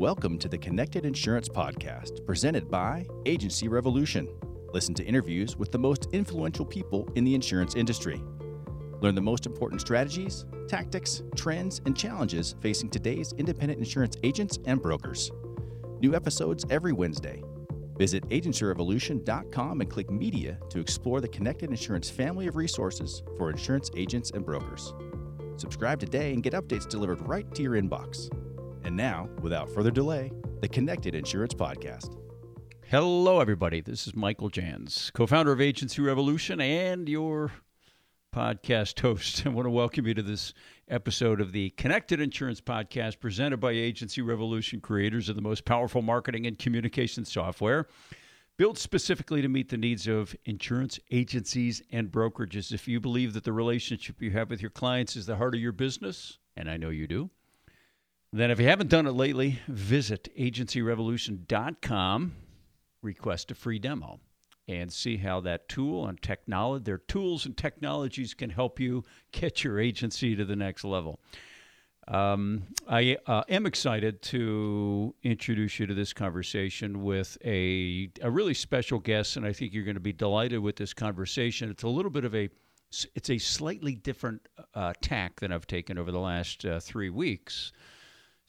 Welcome to the Connected Insurance Podcast, presented by Agency Revolution. Listen to interviews with the most influential people in the insurance industry. Learn the most important strategies, tactics, trends, and challenges facing today's independent insurance agents and brokers. New episodes every Wednesday. Visit agencyrevolution.com and click Media to explore the Connected Insurance family of resources for insurance agents and brokers. Subscribe today and get updates delivered right to your inbox. And now, without further delay, the Connected Insurance Podcast. Hello, everybody. This is Michael Jans, co founder of Agency Revolution and your podcast host. I want to welcome you to this episode of the Connected Insurance Podcast presented by Agency Revolution, creators of the most powerful marketing and communication software built specifically to meet the needs of insurance agencies and brokerages. If you believe that the relationship you have with your clients is the heart of your business, and I know you do, then, if you haven't done it lately, visit agencyrevolution.com, request a free demo, and see how that tool and technology, their tools and technologies can help you get your agency to the next level. Um, I uh, am excited to introduce you to this conversation with a, a really special guest, and I think you're going to be delighted with this conversation. It's a little bit of a it's a slightly different uh, tack than I've taken over the last uh, three weeks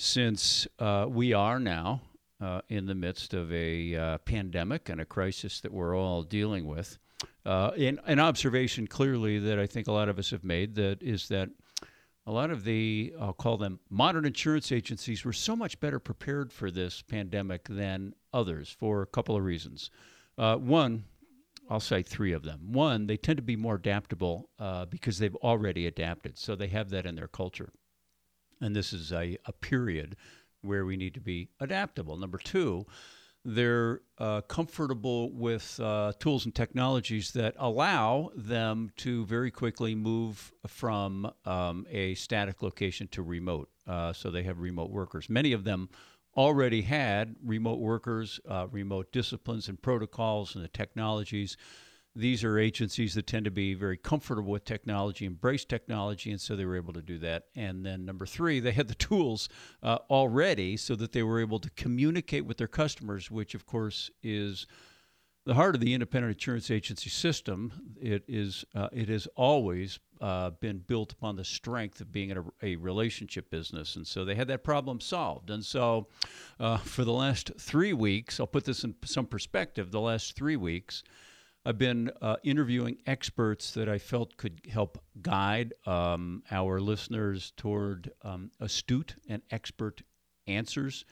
since uh, we are now uh, in the midst of a uh, pandemic and a crisis that we're all dealing with. Uh, an observation clearly that I think a lot of us have made that is that a lot of the, I'll call them modern insurance agencies, were so much better prepared for this pandemic than others for a couple of reasons. Uh, one, I'll say three of them. One, they tend to be more adaptable uh, because they've already adapted, so they have that in their culture and this is a, a period where we need to be adaptable. Number two, they're uh, comfortable with uh, tools and technologies that allow them to very quickly move from um, a static location to remote. Uh, so they have remote workers. Many of them already had remote workers, uh, remote disciplines and protocols, and the technologies these are agencies that tend to be very comfortable with technology, embrace technology, and so they were able to do that. And then number three, they had the tools uh, already so that they were able to communicate with their customers, which of course is the heart of the independent insurance agency system. It is uh, it has always uh, been built upon the strength of being a, a, relationship business, and so they had that problem solved. And so, uh, for the last three weeks, I'll put this in some perspective. The last three weeks. I've been uh, interviewing experts that I felt could help guide um, our listeners toward um, astute and expert answers,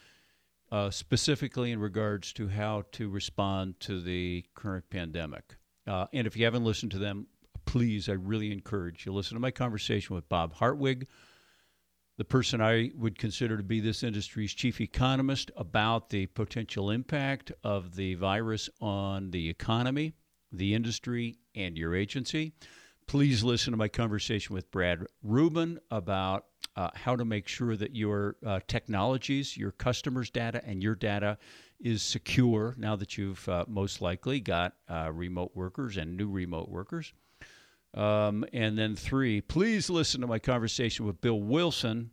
uh, specifically in regards to how to respond to the current pandemic. Uh, and if you haven't listened to them, please, I really encourage you to listen to my conversation with Bob Hartwig, the person I would consider to be this industry's chief economist, about the potential impact of the virus on the economy the industry, and your agency. Please listen to my conversation with Brad Rubin about uh, how to make sure that your uh, technologies, your customers' data, and your data is secure now that you've uh, most likely got uh, remote workers and new remote workers. Um, and then, three, please listen to my conversation with Bill Wilson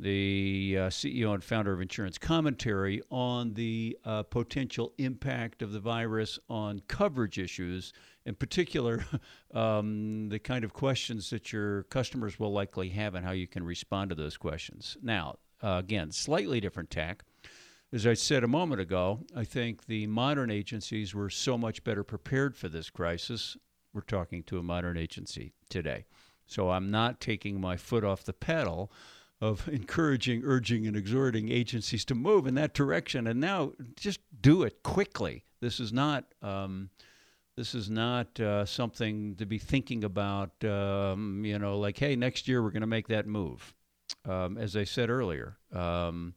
the uh, CEO and founder of Insurance Commentary, on the uh, potential impact of the virus on coverage issues, in particular, um, the kind of questions that your customers will likely have and how you can respond to those questions. Now, uh, again, slightly different tack. As I said a moment ago, I think the modern agencies were so much better prepared for this crisis. We're talking to a modern agency today. So I'm not taking my foot off the pedal of encouraging, urging, and exhorting agencies to move in that direction. And now, just do it quickly. This is not. Um, this is not uh, something to be thinking about. Um, you know, like, hey, next year we're going to make that move. Um, as I said earlier, um,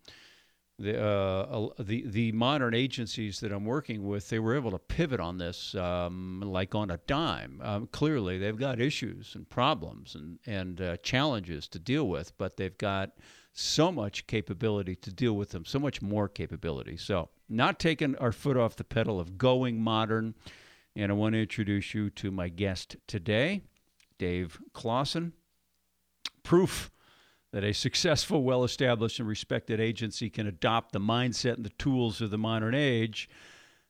the, uh, the the modern agencies that I'm working with, they were able to pivot on this um, like on a dime. Um, clearly, they've got issues and problems and and uh, challenges to deal with, but they've got so much capability to deal with them, so much more capability. So, not taking our foot off the pedal of going modern. And I want to introduce you to my guest today, Dave Clausen. Proof that a successful, well established, and respected agency can adopt the mindset and the tools of the modern age.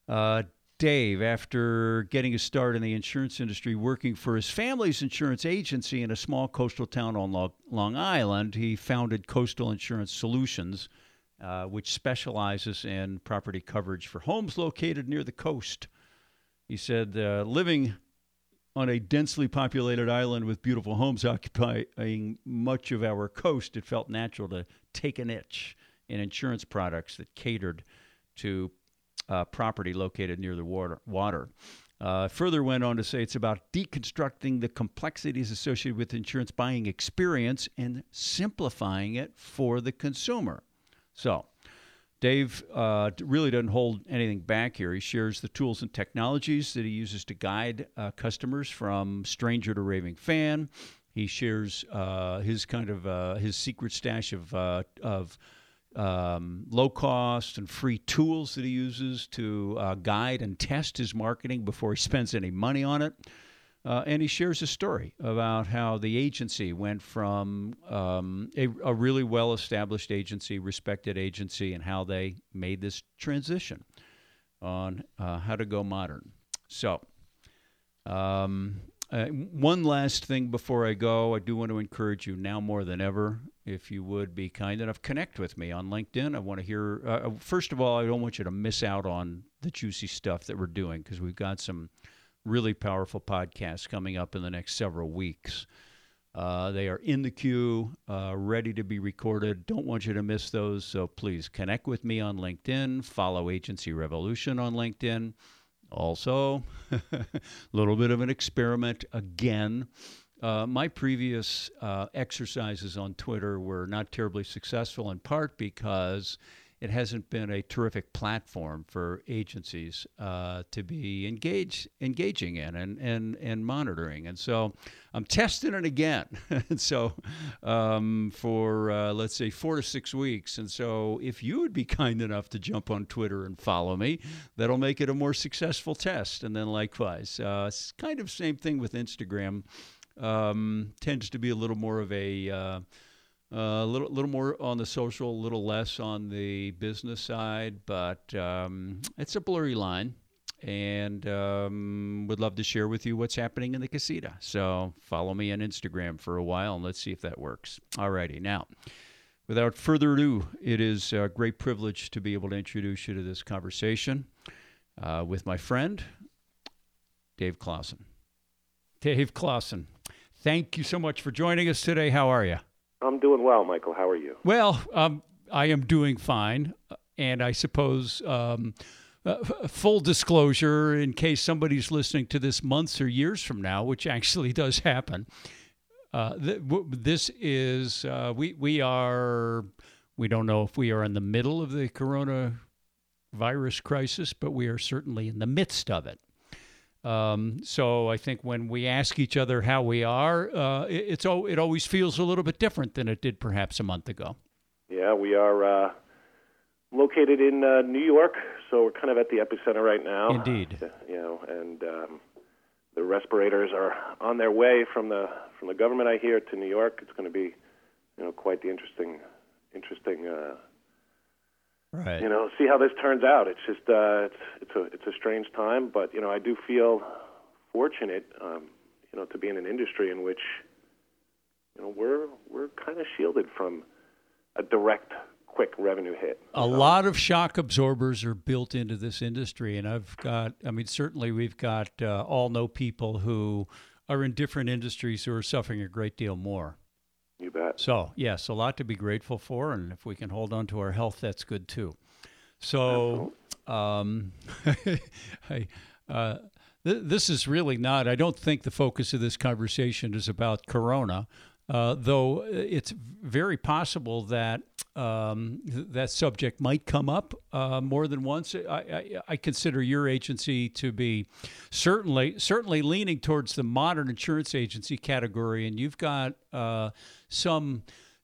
Uh, Dave, after getting a start in the insurance industry, working for his family's insurance agency in a small coastal town on Long Island, he founded Coastal Insurance Solutions, uh, which specializes in property coverage for homes located near the coast. He said, uh, living on a densely populated island with beautiful homes occupying much of our coast, it felt natural to take an itch in insurance products that catered to uh, property located near the water. water. Uh, further went on to say it's about deconstructing the complexities associated with insurance buying experience and simplifying it for the consumer. So, Dave uh, really doesn't hold anything back here. He shares the tools and technologies that he uses to guide uh, customers from stranger to raving fan. He shares uh, his kind of uh, his secret stash of uh, of um, low cost and free tools that he uses to uh, guide and test his marketing before he spends any money on it. Uh, and he shares a story about how the agency went from um, a, a, really well established agency, respected agency, and how they made this transition on uh, how to go modern. So, um, uh, one last thing before I go, I do want to encourage you now more than ever, if you would be kind enough, connect with me on LinkedIn. I want to hear, uh, uh first of all, I don't want you to miss out on the juicy stuff that we're doing because we've got some really powerful podcasts coming up in the next several weeks. Uh, they are in the queue, uh, ready to be recorded. Don't want you to miss those. So please connect with me on LinkedIn. Follow Agency Revolution on LinkedIn. Also, a little bit of an experiment again. Uh, my previous uh, exercises on Twitter were not terribly successful, in part because it hasn't been a terrific platform for agencies uh, to be engaged, engaging in and, and, and monitoring. And so I'm testing it again. and so um, for, uh, let's say, four to six weeks. And so if you would be kind enough to jump on Twitter and follow me, that'll make it a more successful test. And then likewise, uh, it's kind of same thing with Instagram. Um, tends to be a little more of a uh, a little, little more on the social, a little less on the business side, but um, it's a blurry line. And um, would love to share with you what's happening in the casita. So follow me on Instagram for a while and let's see if that works. Alrighty, now, without further ado, it is a great privilege to be able to introduce you to this conversation uh, with my friend, Dave Clausen. Dave Clausen, thank you so much for joining us today. How are you? I'm doing well, Michael. How are you? Well, um, I am doing fine, and I suppose. Um, uh, full disclosure, in case somebody's listening to this months or years from now, which actually does happen, uh, th- w- this is uh, we we are we don't know if we are in the middle of the coronavirus crisis, but we are certainly in the midst of it. Um, so I think when we ask each other how we are, uh, it, it's it always feels a little bit different than it did perhaps a month ago. Yeah, we are uh, located in uh, New York, so we're kind of at the epicenter right now. Indeed. You know, and um, the respirators are on their way from the from the government. I hear to New York. It's going to be, you know, quite the interesting interesting uh, Right. You know, see how this turns out. It's just uh, it's it's a it's a strange time, but you know, I do feel fortunate, um, you know, to be in an industry in which, you know, we're we're kind of shielded from a direct quick revenue hit. A lot of shock absorbers are built into this industry, and I've got, I mean, certainly we've got uh, all know people who are in different industries who are suffering a great deal more. Bet. So, yes, a lot to be grateful for. And if we can hold on to our health, that's good too. So, um, I, uh, th- this is really not, I don't think the focus of this conversation is about Corona. Uh, though it's very possible that um, th- that subject might come up uh, more than once. I, I, I, consider your agency to be certainly certainly leaning towards the modern insurance agency category, and you've got uh, some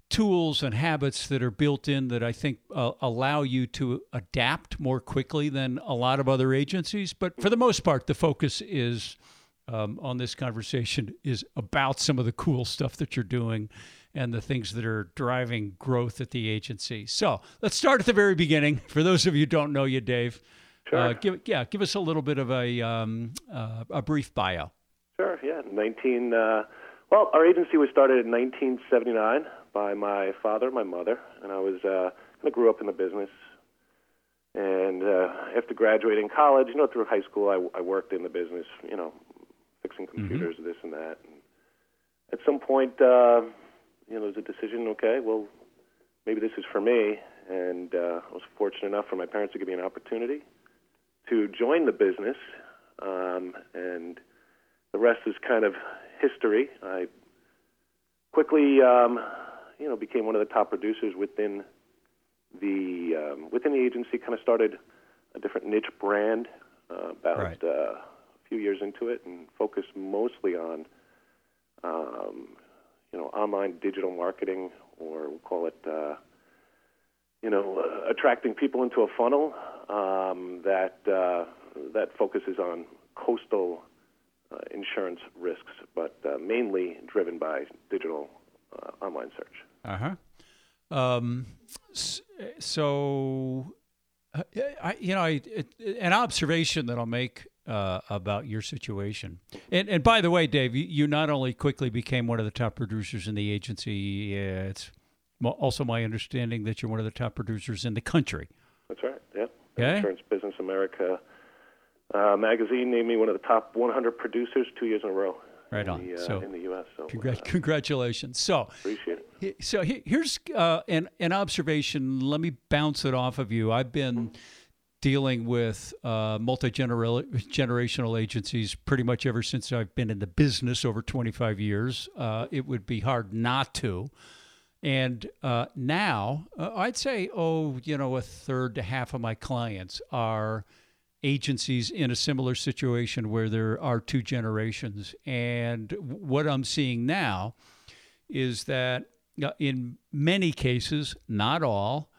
tools and habits that are built in that I think uh, allow you to adapt more quickly than a lot of other agencies. But for the most part, the focus is um, on this conversation is about some of the cool stuff that you're doing and the things that are driving growth at the agency. So let's start at the very beginning. For those of you who don't know you, Dave, Sure. uh, give yeah, give us a little bit of a um, uh, a brief bio. Sure, yeah. 19, uh, well, our agency was started in 1979 by my father, and my mother, and I was, uh, kind of grew up in the business. And uh, after graduating college, you know, through high school, I, I worked in the business, you know, fixing computers, this and that. And at some point, uh, you know, there was a decision, okay, well, maybe this is for me. And uh, I was fortunate enough for my parents to give me an opportunity to join the business. Um, and the rest is kind of history. I quickly, um, you know, became one of the top producers within the um, within the agency. Kind of started a different niche brand uh, about Right. uh, few years into it, and focus mostly on, um, you know, online digital marketing, or we'll call it. Uh, you know, uh, attracting people into a funnel um, that uh, that focuses on coastal uh, insurance risks, but uh, mainly driven by digital uh, online search. Uh huh. Um, so, I, you know, I, it, an observation that I'll make uh, about your situation, and and by the way, Dave, you, you not only quickly became one of the top producers in the agency, uh, it's also my understanding that you're one of the top producers in the country. That's right. yeah. Okay. Insurance Business America uh, magazine named me one of the top 100 producers two years in a row. Right in on. The, uh, So, in the U.S. So uh, congratulations. So, appreciate it. So here's uh, an an observation. Let me bounce it off of you. I've been dealing with uh, multi generational agencies pretty much ever since I've been in the business over 25 years. Uh, it would be hard not to. And uh, now, uh, I'd say, oh, you know, a third to half of my clients are agencies in a similar situation where there are two generations. And what I'm seeing now is that uh, in many cases, not all,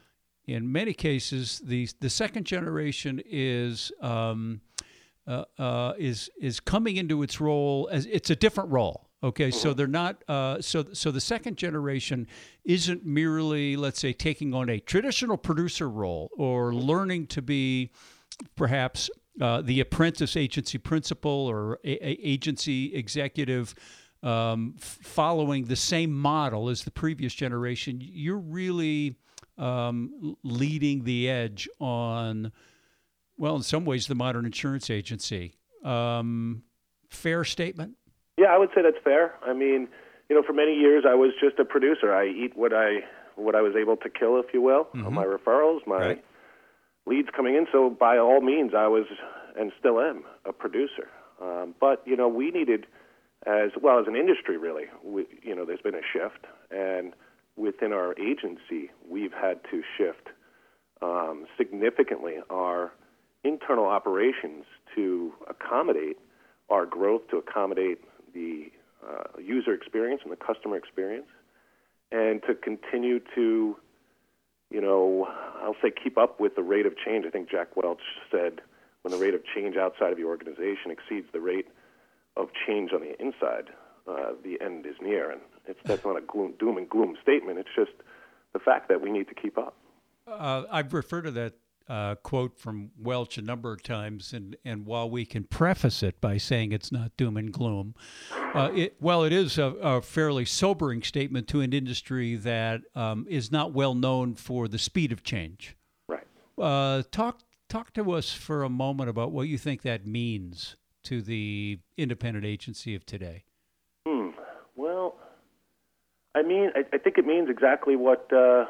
in many cases, the the second generation is um, uh, uh, is is coming into its role as it's a different role. Okay, so they're not. Uh, so so the second generation isn't merely, let's say, taking on a traditional producer role or learning to be perhaps uh, the apprentice agency principal or a, a agency executive um, f- following the same model as the previous generation, you're really um, leading the edge on, well, in some ways, the modern insurance agency. Um, fair statement? Yeah, I would say that's fair. I mean, you know, for many years I was just a producer. I eat what I what I was able to kill, if you will, on my referrals, my Right. leads coming in. So by all means, I was and still am a producer. Um, but you know, we needed, as well as an industry, really. We, you know, there's been a shift, and within our agency, we've had to shift um, significantly our internal operations to accommodate our growth, to accommodate the uh, user experience and the customer experience, and to continue to, you know, I'll say keep up with the rate of change. I think Jack Welch said when the rate of change outside of the organization exceeds the rate of change on the inside, uh, the end is near. And it's that's not a gloom, doom and gloom statement. It's just the fact that we need to keep up. Uh, I've referred to that uh, quote from Welch a number of times, and, and while we can preface it by saying it's not doom and gloom, uh, it, well, it is a, a fairly sobering statement to an industry that um, is not well known for the speed of change. Right. Uh, talk talk to us for a moment about what you think that means to the independent agency of today. I mean, I, I think it means exactly what uh,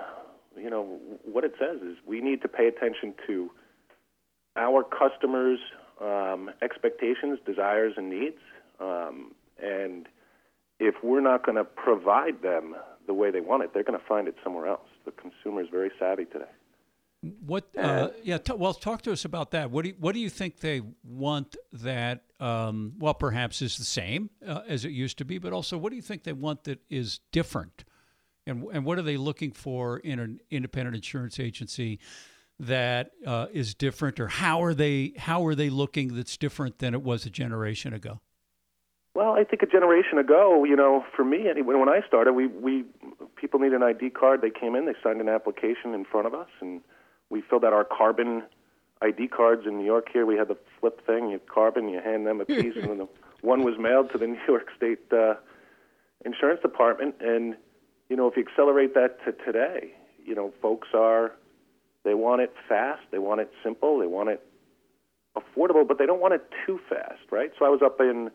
you know what it says is we need to pay attention to our customers' um, expectations, desires, and needs, um, and if we're not going to provide them the way they want it, they're going to find it somewhere else. The consumer is very savvy today. What? Uh, yeah. T- well, talk to us about that. What do you, What do you think they want that? Um, well, perhaps is the same uh, as it used to be, but also what do you think they want that is different? And and what are they looking for in an independent insurance agency that uh, is different, or how are they how are they looking that's different than it was a generation ago? Well, I think a generation ago, you know, for me, when when I started, we we people need an ID card. They came in, they signed an application in front of us, and we filled out our carbon ID cards in New York. Here, we had the flip thing. You carbon, you hand them a piece, and then the one was mailed to the New York State uh, Insurance Department. And you know, if you accelerate that to today, you know, folks are they want it fast, they want it simple, they want it affordable, but they don't want it too fast, right? So I was up in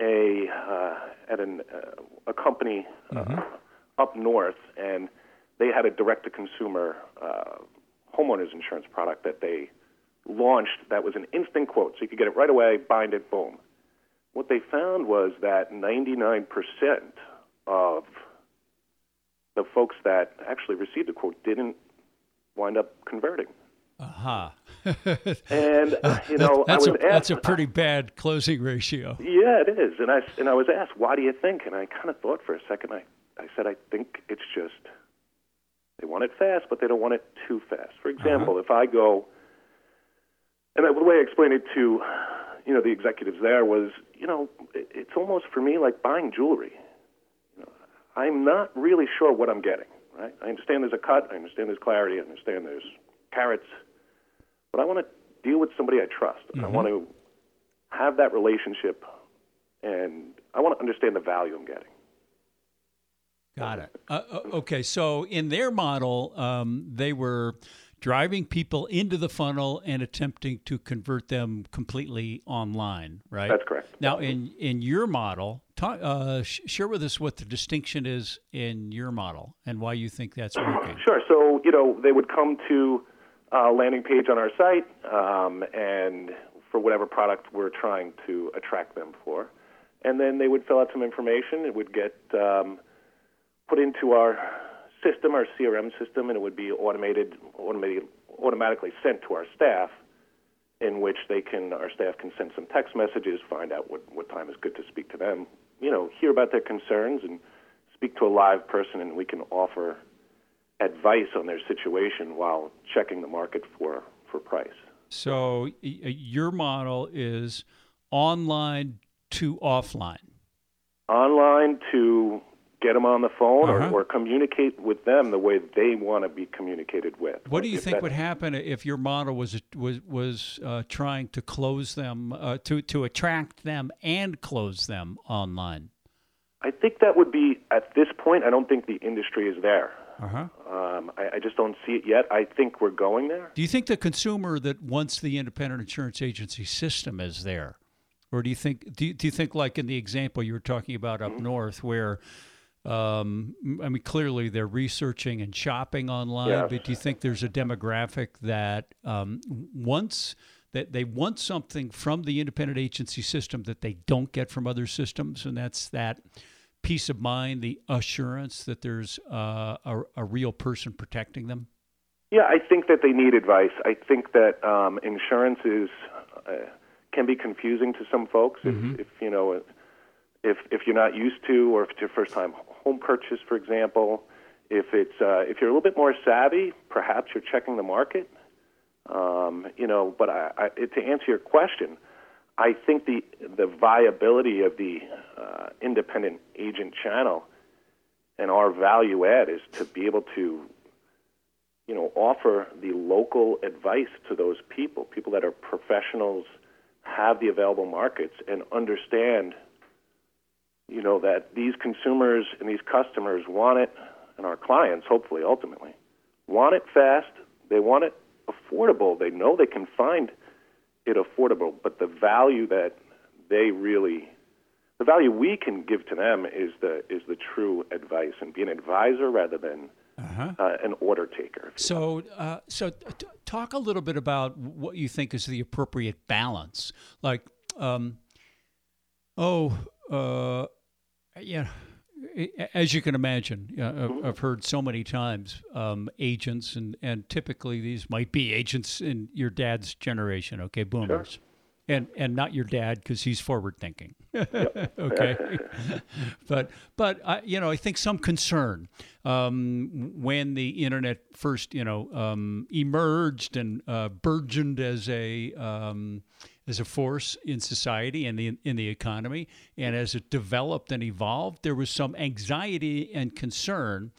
a uh, at an uh, a company uh, mm-hmm. up north, and they had a direct to consumer uh, homeowners insurance product that they launched that was an instant quote, so you could get it right away, bind it, boom. What they found was that 99% of the folks that actually received the quote didn't wind up converting. Aha. Uh-huh. and uh, you know, that's I was a, asked, that's a pretty bad closing ratio. Yeah, it is. And I and I was asked, "Why do you think?" And I kind of thought for a second. I I said, "I think it's just they want it fast, but they don't want it too fast." For uh-huh. example, uh-huh. if I go, and the way I explained it to, you know, the executives there was, you know, it's almost for me like buying jewelry. You know, I'm not really sure what I'm getting. Right? I understand there's a cut. I understand there's clarity. I understand there's carats but I want to deal with somebody I trust. Mm-hmm. I want to have that relationship, and I want to understand the value I'm getting. Got it. Uh, uh, okay, so in their model, um, they were driving people into the funnel and attempting to convert them completely online, right? That's correct. Now, in in your model, talk, uh, sh- share with us what the distinction is in your model and why you think that's working. Sure. So, you know, they would come to a landing page on our site um, and for whatever product we're trying to attract them for. And then they would fill out some information. It would get um, put into our system, our CRM system, and it would be automated, automated, automatically sent to our staff, in which they can, our staff can send some text messages, find out what, what time is good to speak to them, you know, hear about their concerns, and speak to a live person, and we can offer advice on their situation while checking the market for, for price. So uh, your model is online to offline. Online to get them on the phone uh-huh. or, or, communicate with them the way they want to be communicated with. What do you think would happen if your model was was was uh, trying to close them uh, to to attract them and close them online? I think that would be at this point. I don't think the industry is there. Uh-huh. Um, I, I, just don't see it yet. I think we're going there. Do you think the consumer that wants the independent insurance agency system is there, or do you think do you, do you think like in the example you were talking about up mm-hmm. north where? Um, I mean, clearly they're researching and shopping online, yes. but do you think there's a demographic that um, once that they want something from the independent agency system that they don't get from other systems, and that's that peace of mind, the assurance that there's uh, a, a, real person protecting them? Yeah, I think that they need advice. I think that um, insurance is uh, can be confusing to some folks mm-hmm. if, if you know if if you're not used to, or if it's your first time home purchase, for example. If it's uh, if you're a little bit more savvy, perhaps you're checking the market. Um, you know, but I, I, to answer your question, I think the the viability of the uh, independent agent channel and our value add is to be able to, you know, offer the local advice to those people, people that are professionals, have the available markets, and understand, you know, that these consumers and these customers want it, and our clients, hopefully, ultimately, want it fast. They want it affordable. They know they can find it affordable, but the value that they really the value we can give to them is the is the true advice and be an advisor rather than uh-huh. uh, an order taker. So, uh, so t- talk a little bit about what you think is the appropriate balance. Like, um, oh, uh, yeah, as you can imagine, mm-hmm. I've heard so many times um, agents, and, and typically these might be agents in your dad's generation, okay, boomers. Sure. And, and not your dad because he's forward thinking, okay. but but I, you know I think some concern um, when the internet first you know um, emerged and uh, burgeoned as a um, as a force in society and in, in the economy. And as it developed and evolved, there was some anxiety and concern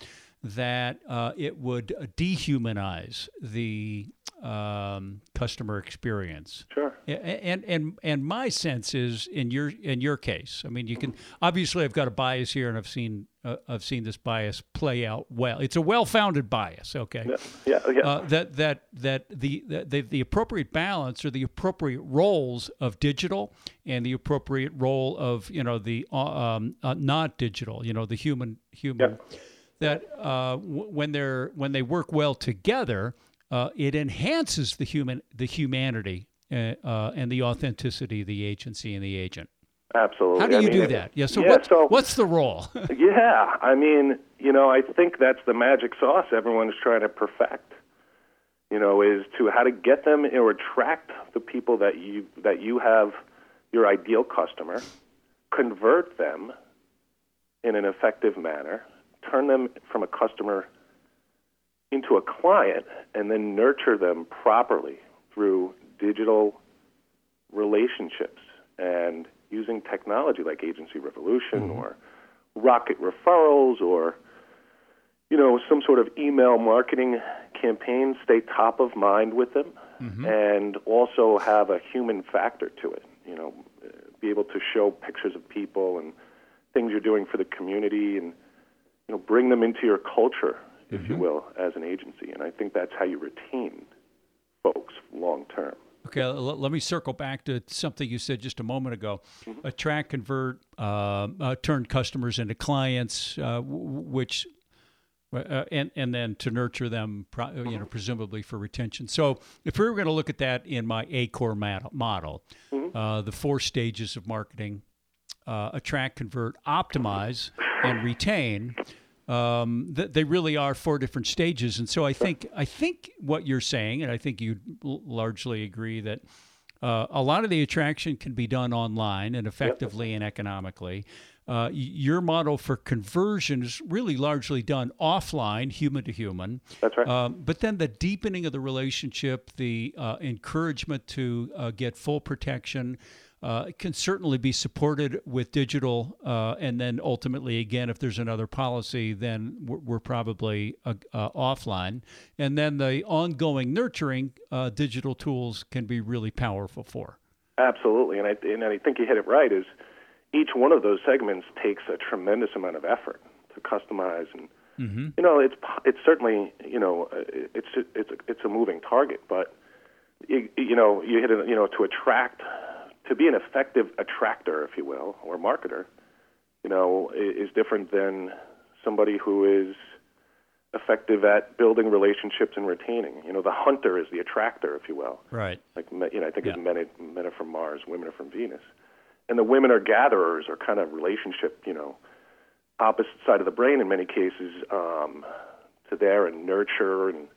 that uh, it would dehumanize the um, customer experience. Sure. And and and my sense is in your in your case. I mean, you can obviously I've got a bias here, and I've seen uh, I've seen this bias play out well. It's a well-founded bias. Okay. Yeah. Yeah. yeah. Uh, that that that the, the the appropriate balance or the appropriate roles of digital and the appropriate role of you know the uh, um, uh, not digital. You know the human human. Yeah. That uh, w- when they're when they work well together, uh, it enhances the human the humanity uh, uh, and the authenticity of the agency and the agent. Absolutely. How do I you mean, do that? Yeah. So, yeah, what, so- what's the role? Yeah, I mean, you know, I think that's the magic sauce everyone's trying to perfect. You know, is to how to get them or attract the people that you that you have your ideal customer, convert them in an effective manner, turn them from a customer into a client, and then nurture them properly through digital relationships and using technology like Agency Revolution mm-hmm. or rocket referrals or you know some sort of email marketing campaign stay top of mind with them mm-hmm. and also have a human factor to it you know be able to show pictures of people and things you're doing for the community and you know bring them into your culture if you will as an agency and i think that's how you retain folks long term Okay, l- let me circle back to something you said just a moment ago. Mm-hmm. Attract, convert, uh, uh, turn customers into clients, uh, w- which, uh, and and then to nurture them, pro- you Mm-hmm. know, presumably for retention. So, if we were going to look at that in my ACORE model, model Mm-hmm. uh, the four stages of marketing: uh, attract, convert, optimize, and retain um, th- they really are four different stages. And so I think I think what you're saying, and I think you largely agree that uh, a lot of the attraction can be done online and effectively and economically. Uh, your model for conversion is really largely done offline, human to human. That's right. Um, but then the deepening of the relationship, the uh, encouragement to uh, get full protection, uh, can certainly be supported with digital. Uh, and then ultimately, again, if there's another policy, then we're, we're probably uh, uh, offline. And then the ongoing nurturing, uh, digital tools can be really powerful for. Absolutely, and I and I think you hit it right. Is each one of those segments takes a tremendous amount of effort to customize, and you know it's it's certainly you know uh, it's it's it's a moving target, but you, you know you hit it you know to attract to be an effective attractor, if you will, or marketer, you know, is different than somebody who is effective at building relationships and retaining. You know, the hunter is the attractor, if you will Right. like you know, I think Yeah. men, are- men are from Mars, women are from Venus, and the women are gatherers or kind of relationship, you know, opposite side of the brain in many cases, um, to there and nurture and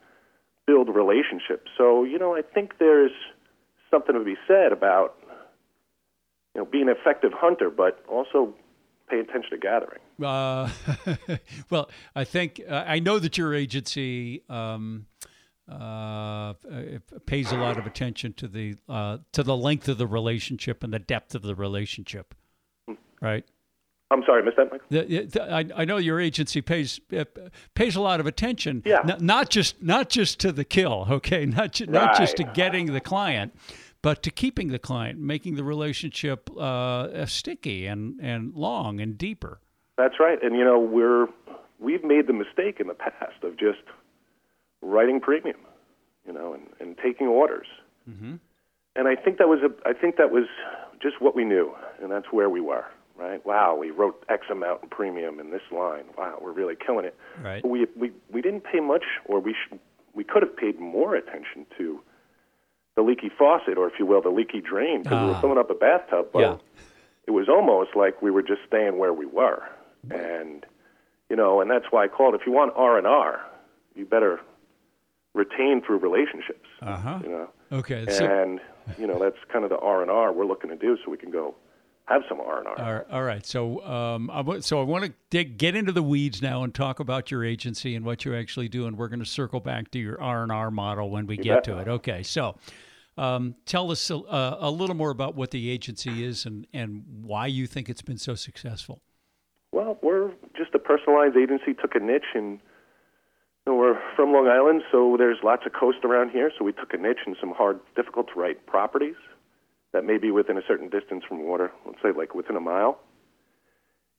build relationships. So you know, I think there's something to be said about you know being an effective hunter, but also pay attention to gathering. Uh, well, I think uh, I know that your agency um, uh, pays a lot of attention to the uh, to the length of the relationship and the depth of the relationship, right? I'm sorry, I missed that, Michael. The- the- I, I know your agency pays uh, pays a lot of attention, Yeah. n- not just not just to the kill, okay, not ju- not just to getting the client, but to keeping the client, making the relationship uh, sticky and and long and deeper. That's right. And you know, we're we've made the mistake in the past of just writing premium, you know, and, and taking orders. Mm-hmm. And I think that was a I think that was just what we knew, and that's where we were. Right? Wow, we wrote X amount in premium in this line. Wow, we're really killing it. Right. But we we we didn't pay much, or we sh- we could have paid more attention to the leaky faucet, or if you will, the leaky drain, because we Ah. were filling up a bathtub. But Yeah. it was almost like we were just staying where we were, and you know, and that's why I called. If you want R and R, you better retain through relationships. Uh huh. You know, Okay. So, and you know that's kind of the R and R we're looking to do, so we can go have some R and R. All right. So, um, I, so I want to dig, get into the weeds now and talk about your agency and what you actually do, and we're going to circle back to your R and R model when we get bet. to it. Okay. So, Um, tell us a, a, little more about what the agency is and, and why you think it's been so successful. Well, we're just a personalized agency, took a niche, and you know, we're from Long Island, so there's lots of coast around here. So we took a niche in some hard, difficult to write properties that may be within a certain distance from water, let's say like within a mile.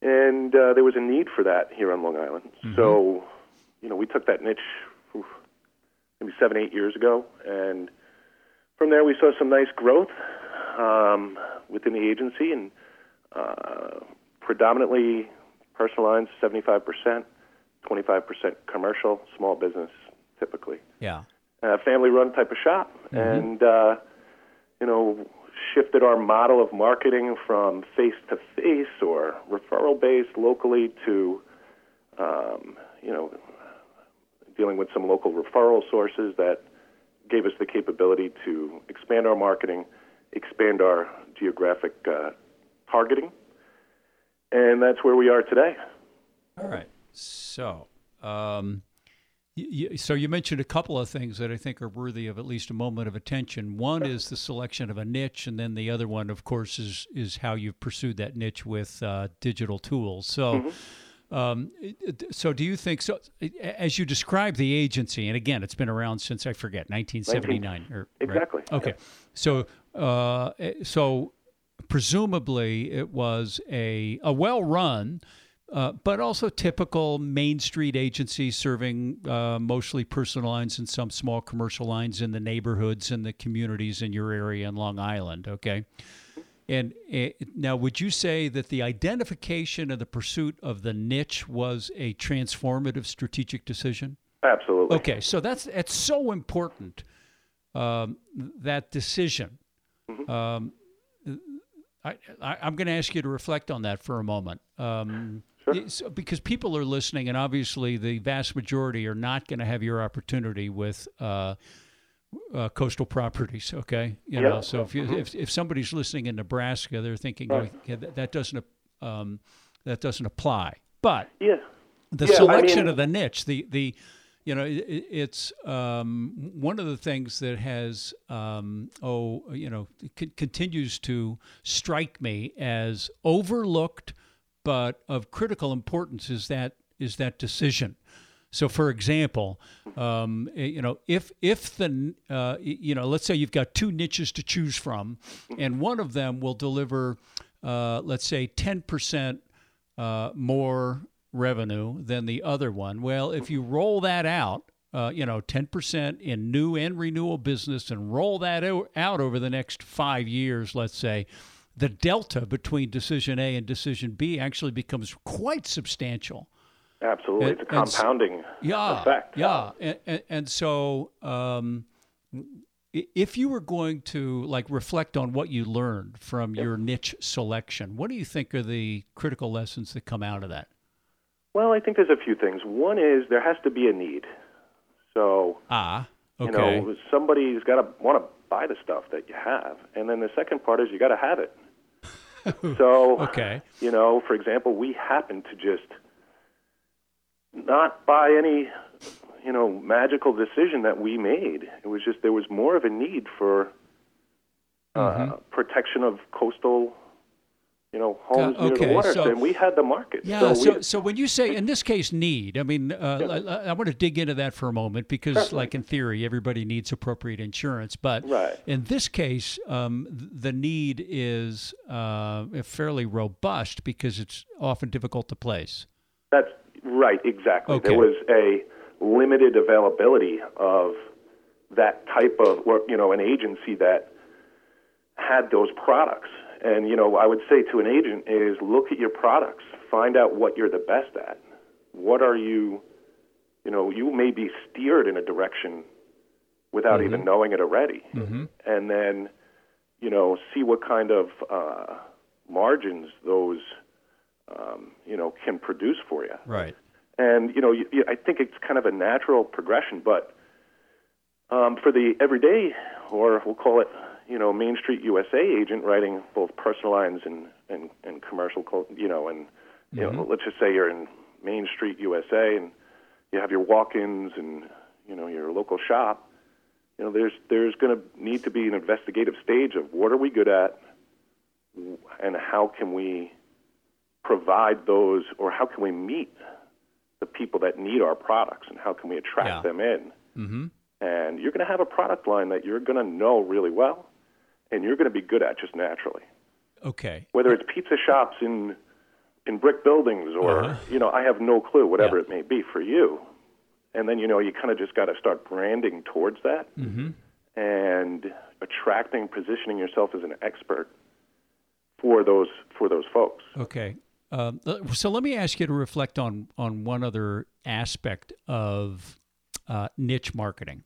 And uh, there was a need for that here on Long Island. Mm-hmm. So, you know, we took that niche oof, maybe seven, eight years ago, and from there we saw some nice growth um, within the agency, and uh, predominantly personal lines, 75%, 25% commercial, small business, typically. Yeah. Uh, family-run type of shop, mm-hmm. and uh, you know, shifted our model of marketing from face-to-face or referral-based locally to, um, you know, dealing with some local referral sources that gave us the capability to expand our marketing, expand our geographic uh, targeting, and that's where we are today. All right. So, um, you, so you mentioned a couple of things that I think are worthy of at least a moment of attention. One is the selection of a niche, and then the other one, of course, is is how you've pursued that niche with uh, digital tools. So. Mm-hmm. Um, so do you think so as you describe the agency and again it's been around since i forget 1979 or, exactly right? okay so uh, so presumably it was a a well run uh, but also typical Main Street agency serving uh, mostly personal lines and some small commercial lines in the neighborhoods and the communities in your area in Long Island. Okay. And uh, now, would you say that the identification and the pursuit of the niche was a transformative strategic decision? Absolutely. Okay, so that's that's so important. Um, that decision. Mm-hmm. Um, I, am going to ask you to reflect on that for a moment. Um, Sure. Because people are listening, and obviously the vast majority are not going to have your opportunity with uh, uh, coastal properties. Okay, you know. So if, you, mm-hmm. if if somebody's listening in Nebraska, they're thinking right. oh, yeah, that, that, doesn't um, that doesn't apply. But yeah, the yeah, selection I mean, of the niche, the the you know, it, it's um, one of the things that has, um, oh, you know, c- continues to strike me as overlooked but of critical importance is that is that decision. So, for example, um, eh, you know, if if the uh, you know, let's say you've got two niches to choose from, and one of them will deliver, uh, let's say, ten percent uh, more revenue than the other one. Well, if you roll that out, uh, you know, ten percent in new and renewal business, and roll that out over the next five years, let's say the delta between decision A and decision B actually becomes quite substantial. Absolutely, and, it's a compounding and, yeah, effect. Yeah, and, and so um, if you were going to like reflect on what you learned from yep. your niche selection, what do you think are the critical lessons that come out of that? Well, I think there's a few things. One is there has to be a need. So ah, okay. you know, somebody's got to want to buy the stuff that you have, and then the second part is you got to have it. so, okay. you know, for example, we happen to just not by any, you know, magical decision that we made. It was just there was more of a need for uh, mm-hmm. protection of coastal you know, homes uh, okay, near the water, so, and we had the market. Yeah. So, so, so, when you say, in this case, need, I mean, uh, yeah. I, I, want to dig into that for a moment because, Certainly. like in theory, everybody needs appropriate insurance, but right. in this case, um, the need is uh, fairly robust because it's often difficult to place. That's right. Exactly. Okay. There was a limited availability of that type of, you know, an agency that had those products and you know, I would say to an agent is look at your products, find out what you're the best at. What are you? You know, you may be steered in a direction without mm-hmm. even knowing it already, mm-hmm. and then you know, see what kind of uh, margins those um, you know can produce for you. Right. And you know, you, you, I think it's kind of a natural progression, but um, for the everyday, or we'll call it you know, Main Street USA agent writing both personal lines and, and, and commercial, you know, and, you mm-hmm. know, let's just say you're in Main Street USA and you have your walk-ins and, you know, your local shop, you know, there's there's going to need to be an investigative stage of what are we good at, and how can we provide those, or how can we meet the people that need our products, and how can we attract Yeah. them in? Mm-hmm. And you're going to have a product line that you're going to know really well, and you're going to be good at just naturally. Okay. Whether it's pizza shops in in brick buildings, or Uh-huh. you know, I have no clue. Whatever Yeah. it may be for you, and then you know, you kind of just got to start branding towards that Mm-hmm. and attracting, positioning yourself as an expert for those for those folks. Okay. Um, uh, so let me ask you to reflect on on one other aspect of uh, niche marketing,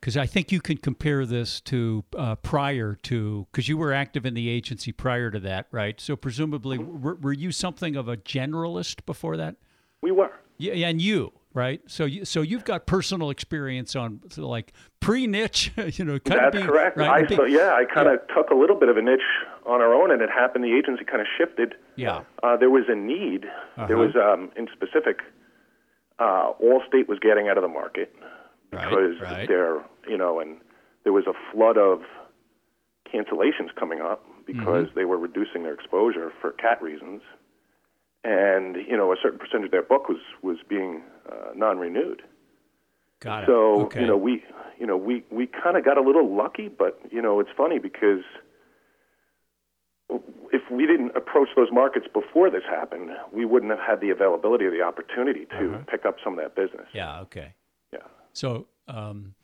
because I think you can compare this to uh, prior to because you were active in the agency prior to that, right? So presumably, were, were you something of a generalist before that? We were. Yeah, and you, right? So you so you've got personal experience on so like pre niche, you know, kind That's of being, correct. Right, I being- so, yeah, I kind of took a little bit of a niche on our own, and it happened. The agency kind of shifted. yeah. Uh, there was a need. Uh-huh. There was, um, in specific, uh, Allstate was getting out of the market Right, because right. there, you know, and there was a flood of cancellations coming up because Mm-hmm. they were reducing their exposure for cat reasons, and you know, a certain percentage of their book was was being uh, non-renewed. Got it. So okay. you know we you know we we kind of got a little lucky, but you know it's funny because if we didn't approach those markets before this happened, we wouldn't have had the availability or the opportunity to Uh-huh. pick up some of that business. yeah. Okay. Yeah. So, um,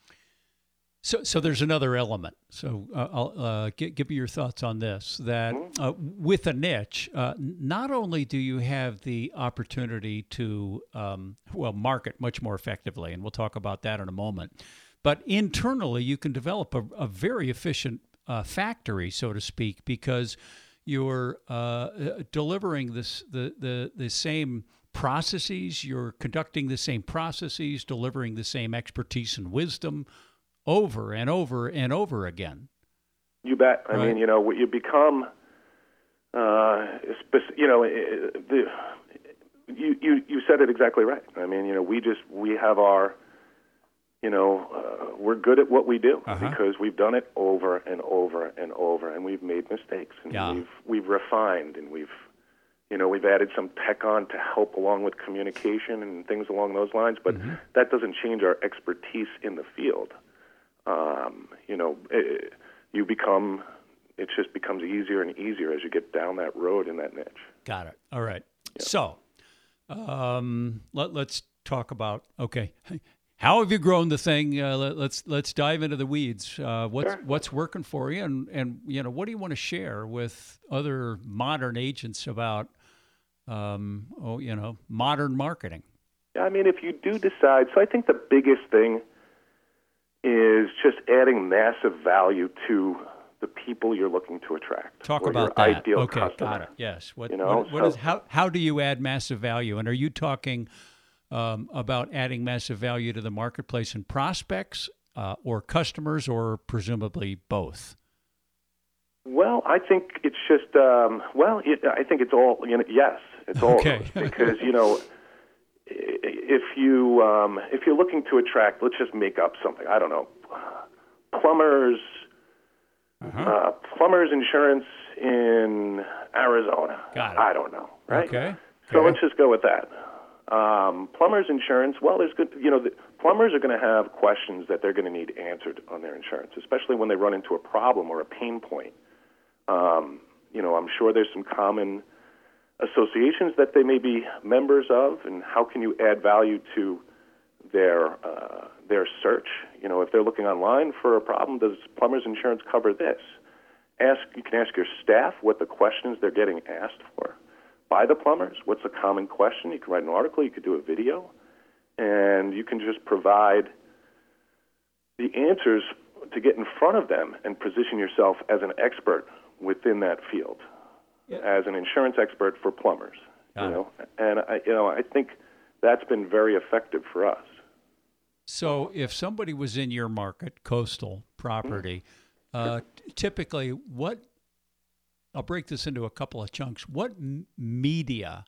so, so there's another element. So, uh, I'll uh, gi- give me your thoughts on this. That uh, with a niche, uh, not only do you have the opportunity to um, well market much more effectively, and we'll talk about that in a moment, but internally you can develop a, a very efficient uh, factory, so to speak, because you're uh, delivering this the, the the same processes, you're conducting the same processes, delivering the same expertise and wisdom over and over and over again. You bet. I Right. mean, you know, you become, uh, you know, the you you you said it exactly right. I mean, you know, we just we have our, you know, uh, we're good at what we do Uh-huh. because we've done it over and over and over, and we've made mistakes, and Yeah. we've we've refined, and we've, you know, we've added some tech on to help along with communication and things along those lines. But Mm-hmm. that doesn't change our expertise in the field um, you know, it, you become, it just becomes easier and easier as you get down that road in that niche. Got it. All right. So, um, let, let's talk about okay. How have you grown the thing? Uh, let, let's let's dive into the weeds. Uh, what's Sure. what's working for you, and and you know what do you want to share with other modern agents about, um, oh you know, modern marketing? Yeah, I mean, if you do decide, so I think the biggest thing is just adding massive value to the people you're looking to attract. Talk about your that. ideal okay, customer. got it. Yes. What, You know, what, what so- is how how do you add massive value? And are you talking um, about adding massive value to the marketplace and prospects, uh, or customers, or presumably both? Well, I think it's just um, well, it, I think it's all you know. Yes, it's all Okay. because you know, if you um, if you're looking to attract, let's just make up something. I don't know, plumbers, Uh-huh. uh, plumbers insurance in Arizona. Got it. I don't know, right? Okay. So Okay. let's just go with that. Um, plumbers insurance. Well, there's good. You know, the, plumbers are going to have questions that they're going to need answered on their insurance, especially when they run into a problem or a pain point. Um, you know, I'm sure there's some common associations that they may be members of, and how can you add value to their uh, their search? You know, if they're looking online for a problem, does plumbers insurance cover this? Ask. You can ask your staff what the questions they're getting asked for by the plumbers. What's a common question? You can write an article. You could do a video, and you can just provide the answers to get in front of them and position yourself as an expert within that field, as an insurance expert for plumbers. Got you it. know, and I, you know, I think that's been very effective for us. So, if somebody was in your market, coastal property, uh, t- typically, what I'll break this into a couple of chunks. What m- media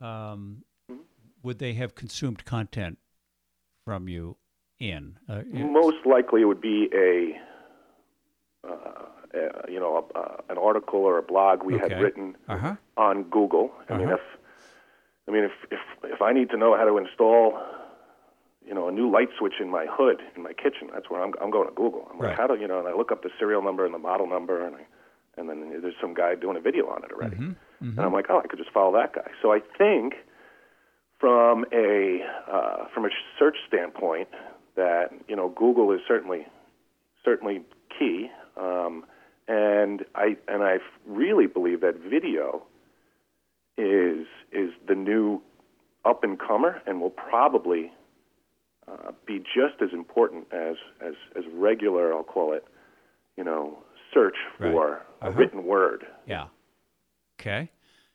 um, would they have consumed content from you in? Uh, Most likely, it would be a, uh, a you know, a, uh, an article or a blog we okay. had written uh-huh. on Google. I uh-huh. mean, if I mean, if if if I need to know how to install, you know, a new light switch in my hood in my kitchen, that's where I'm I'm going to Google. I'm right. like, how do you know? And I look up the serial number and the model number, and I, and then there's some guy doing a video on it already. Mm-hmm. Mm-hmm. And I'm like, oh, I could just follow that guy. So I think from a uh, from a search standpoint, that you know, Google is certainly certainly key. Um, and I and I really believe that video is is the new up and comer and will probably uh, be just as important as, as as regular I'll call it you know search for right. a uh-huh. written word yeah okay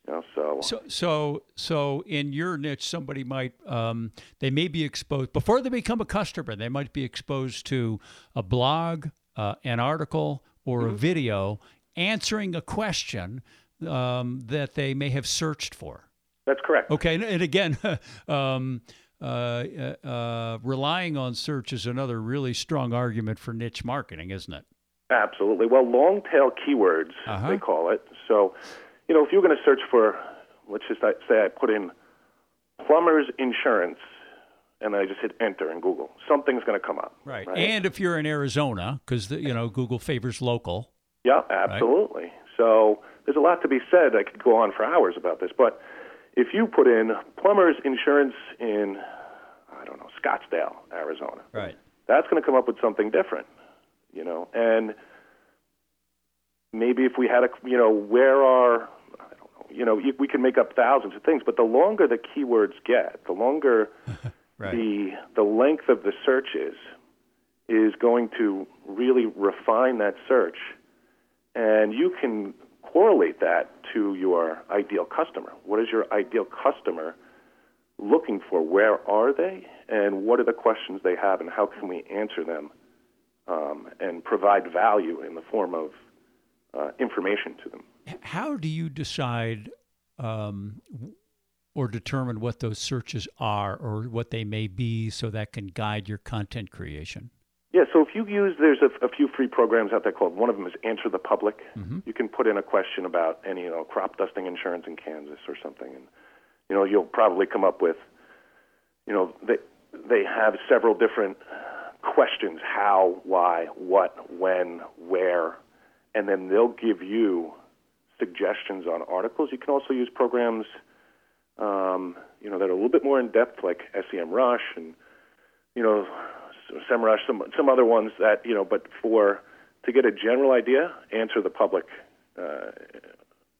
you know, so so so so in your niche somebody might um, they may be exposed before they become a customer they might be exposed to a blog uh, an article or mm-hmm. a video answering a question um, that they may have searched for. That's correct. Okay, and, again, um, uh, uh, uh, relying on search is another really strong argument for niche marketing, isn't it? Absolutely. Well, long tail keywords, uh-huh. they call it. So, you know, if you're going to search for, let's just say I put in plumber's insurance and I just hit enter in Google, something's going to come up. Right. right? And if you're in Arizona, because, you know, Google favors local. Yeah, absolutely. Right? So, there's a lot to be said. I could go on for hours about this, but if you put in plumber's insurance in, I don't know, Scottsdale, Arizona, right, that's going to come up with something different, you know. And maybe if we had a, you know, where are, I don't know, you know, we can make up thousands of things, but the longer the keywords get, the longer right. the the length of the searches is, is going to really refine that search, and you can correlate that to your ideal customer. What is your ideal customer looking for? Where are they? And what are the questions they have, and how can we answer them um, and provide value in the form of uh, information to them? How do you decide um, or determine what those searches are or what they may be so that can guide your content creation? Yeah, so if you use, there's a, a, few free programs out there called, one of them is Answer the Public. Mm-hmm. You can put in a question about any, you know, crop dusting insurance in Kansas or something, and, you know, you'll probably come up with, you know, they, they have several different questions, how, why, what, when, where, and then they'll give you suggestions on articles. You can also use programs, um, you know, that are a little bit more in-depth, like SEMrush and, you know, SEMrush, some some other ones that you know, but for to get a general idea, answer the public uh,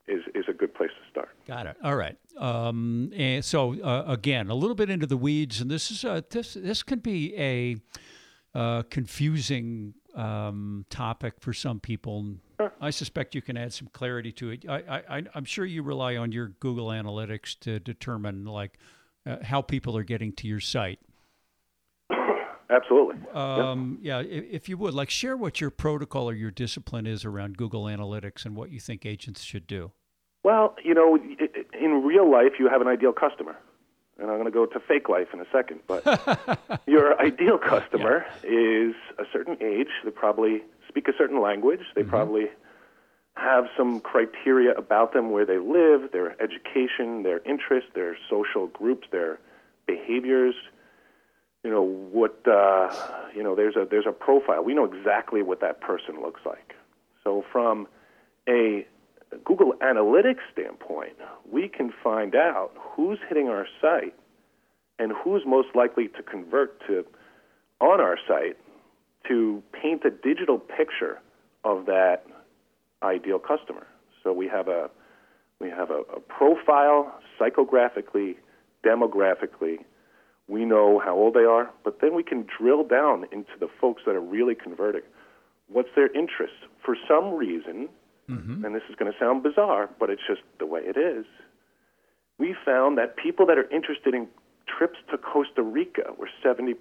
is is a good place to start. Got it. All right. Um, and so uh, again, a little bit into the weeds, and this is a, this this can be a uh, confusing um, topic for some people. Sure. I suspect you can add some clarity to it. I, I, I'm sure you rely on your Google Analytics to determine like uh, how people are getting to your site. Absolutely. Um, yeah. yeah, if you would, like, share what your protocol or your discipline is around Google Analytics and what you think agents should do. Well, you know, in real life, you have an ideal customer. And I'm going to go to fake life in a second. But your ideal customer yeah. is a certain age. They probably speak a certain language. They mm-hmm. probably have some criteria about them where they live, their education, their interests, their social groups, their behaviors you know what uh, you know there's a there's a profile we know exactly what that person looks like so from a google analytics standpoint we can find out who's hitting our site and who's most likely to convert to on our site to paint a digital picture of that ideal customer so we have a we have a, a profile psychographically demographically we know how old they are, but then we can drill down into the folks that are really converting. What's their interest? For some reason, mm-hmm. and this is going to sound bizarre, but it's just the way it is, we found that people that are interested in trips to Costa Rica were 70%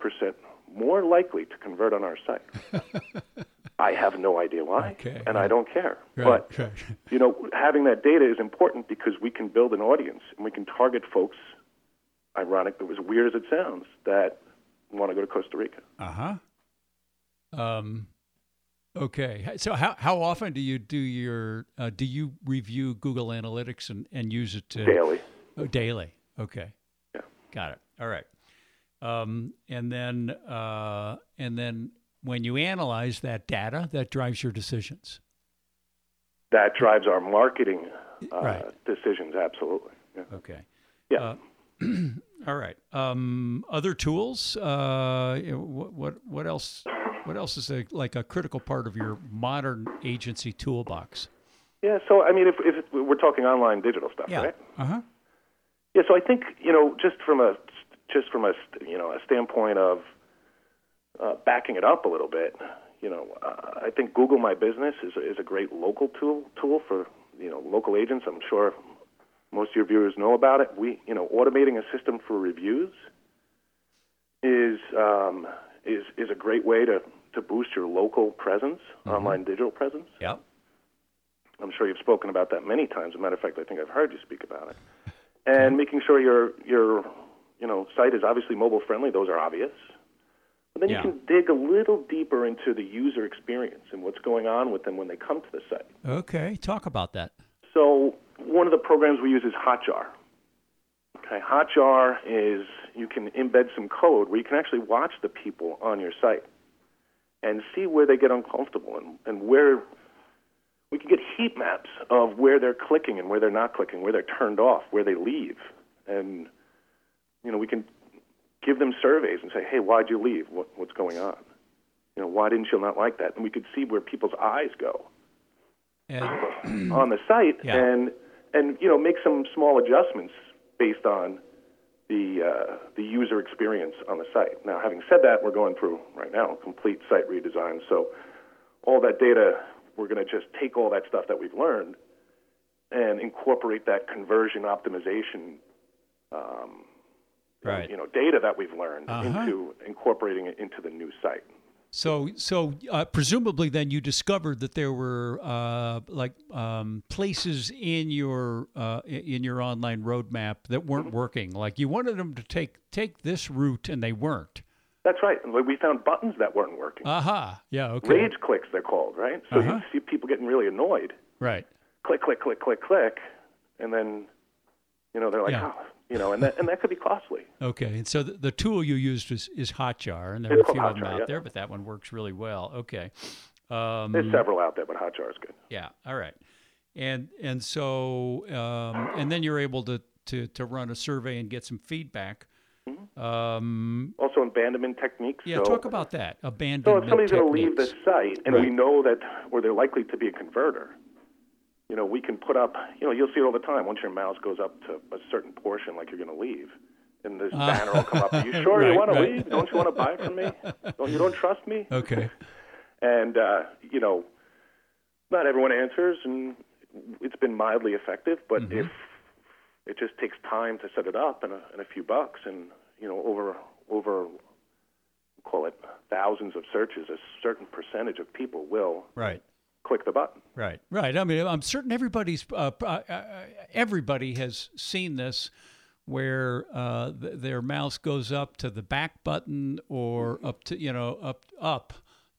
more likely to convert on our site. I have no idea why, okay, and right. I don't care. Right, but right. you know, having that data is important because we can build an audience and we can target folks ironic, but as weird as it sounds, that want to go to Costa Rica. Uh huh. Um, okay. So how how often do you do your uh, do you review Google Analytics and, and use it to daily? Oh, daily. Okay. Yeah. Got it. All right. Um, and then uh, and then when you analyze that data, that drives your decisions. That drives our marketing uh, Right. decisions. Absolutely. Yeah. Okay. Yeah. Uh, all right. Um, other tools. Uh, what, what what else? What else is a, like a critical part of your modern agency toolbox? yeah. So I mean, if, if we're talking online digital stuff, right? Uh huh. Yeah, so I think you know, just from a just from a you know a standpoint of uh, backing it up a little bit, you know, uh, I think Google My Business is a, is a great local tool tool for you know local agents. I'm sure most of your viewers know about it. We you know automating a system for reviews is um, is is a great way to to boost your local presence, mm-hmm. online digital presence. Yep. I'm sure you've spoken about that many times. As a matter of fact, I think I've heard you speak about it. And making sure your your you know site is obviously mobile friendly. Those are obvious. But then Yeah. you can dig a little deeper into the user experience and what's going on with them when they come to the site. Okay. Talk about that. So one of the programs we use is Hotjar. Okay, Hotjar is you can embed some code where you can actually watch the people on your site and see where they get uncomfortable and, and where we can get heat maps of where they're clicking and where they're not clicking, where they're turned off, where they leave. And you know, we can give them surveys and say, "Hey, why'd you leave? What, what's going on? You know, why didn't you not like that?" And we could see where people's eyes go And on the site Yeah. and and you know make some small adjustments based on the uh, the user experience on the site. Now, having said that, we're going through right now a complete site redesign. So all that data, we're going to just take all that stuff that we've learned and incorporate that conversion optimization. Um, Right. You know, data that we've learned Uh-huh. into incorporating it into the new site. So so uh, presumably then you discovered that there were uh, like um, places in your uh, in your online roadmap that weren't Mm-hmm. working. Like you wanted them to take take this route and they weren't. That's right. We found buttons that weren't working. Aha. Yeah. Okay. Rage clicks, they're called, right? So Uh-huh. you see people getting really annoyed. Right. click, click, click, click, click, and then, you know, they're like, Yeah. oh, you know, and that and that could be costly. Okay, and so the, the tool you used is, is Hotjar, and there It's are a few of them out yeah. there, but that one works really well. Okay, um, There's several out there, but Hotjar is good. yeah, all right, and and so um, and then you're able to, to to run a survey and get some feedback. Um, Also, abandonment techniques. yeah, so, talk about that. Abandonment. Techniques. So if somebody's going to leave the site, and Right. we know that, or they're likely to be a converter, you know, we can put up, you know, you'll see it all the time. Once your mouse goes up to a certain portion, like you're going to leave, and this banner will come up. Are you sure Right, you want to leave? Don't you want to buy from me? Don't you don't trust me? Okay, and uh, you know, not everyone answers, and it's been mildly effective. But Mm-hmm. if it just takes time to set it up and a, and a few bucks, and you know, over over call it thousands of searches, a certain percentage of people will right. Click the button. Right, right. I mean, I'm certain everybody's uh, uh, uh, everybody has seen this, where uh, th- their mouse goes up to the back button or up to you know up up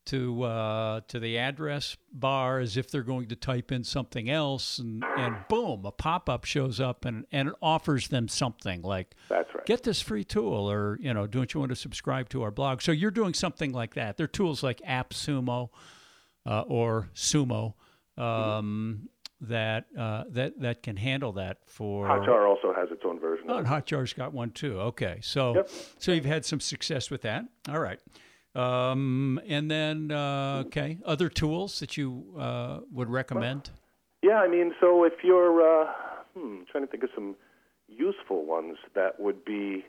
to uh, to the address bar as if they're going to type in something else, and and boom, a pop up shows up and and it offers them something like That's right. get this free tool or you know don't you want to subscribe to our blog so you're doing something like that there are tools like appsumo uh, or sumo um, that uh, that that can handle that for Hotjar also has its own version. Oh, and. Hotjar's got one too. Okay, so Yep. so you've had some success with that. All right, um, and then uh, okay, other tools that you uh, would recommend? Yeah, I mean, so if you're uh, hmm, trying to think of some useful ones, that would be,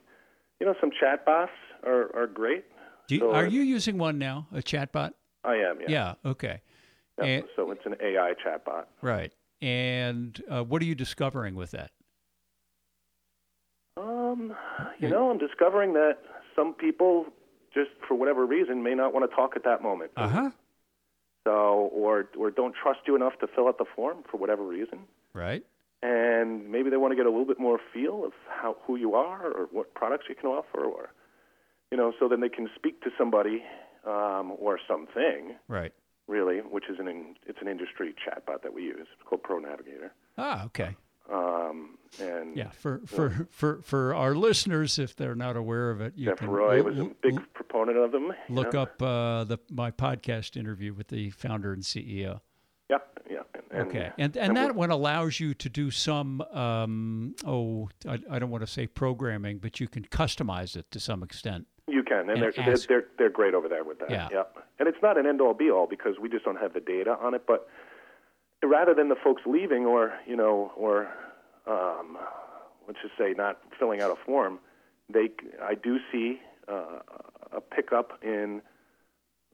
you know, some chatbots are are great. Do you, So are you using one now? A chatbot? I am, yeah. Yeah. Okay. Yeah, And, so it's an AI chatbot. right. And uh, what are you discovering with that? Um, you know, I'm discovering that some people, just for whatever reason, may not want to talk at that moment. Uh huh. So, or or don't trust you enough to fill out the form for whatever reason, Right. and maybe they want to get a little bit more feel of how who you are or what products you can offer, or you know, so then they can speak to somebody um, or something, Right. really, which is an in, it's an industry chatbot that we use. It's called ProNavigator. Ah, okay. Um, and Yeah, for for for for our listeners, if they're not aware of it, you Jeff can Roy was a l- big l- proponent of them. look up uh, the my podcast interview with the founder and CEO. Yeah, yeah. And, Okay, and and and that one allows you to do some um, oh I, I don't want to say programming, but you can customize it to some extent. You can, and, and they're, they're ask- they're they're great over there with that. Yeah. Yep. And it's not an end all be all because we just don't have the data on it. But rather than the folks leaving or you know or um, let's just say not filling out a form, they I do see uh, a pickup in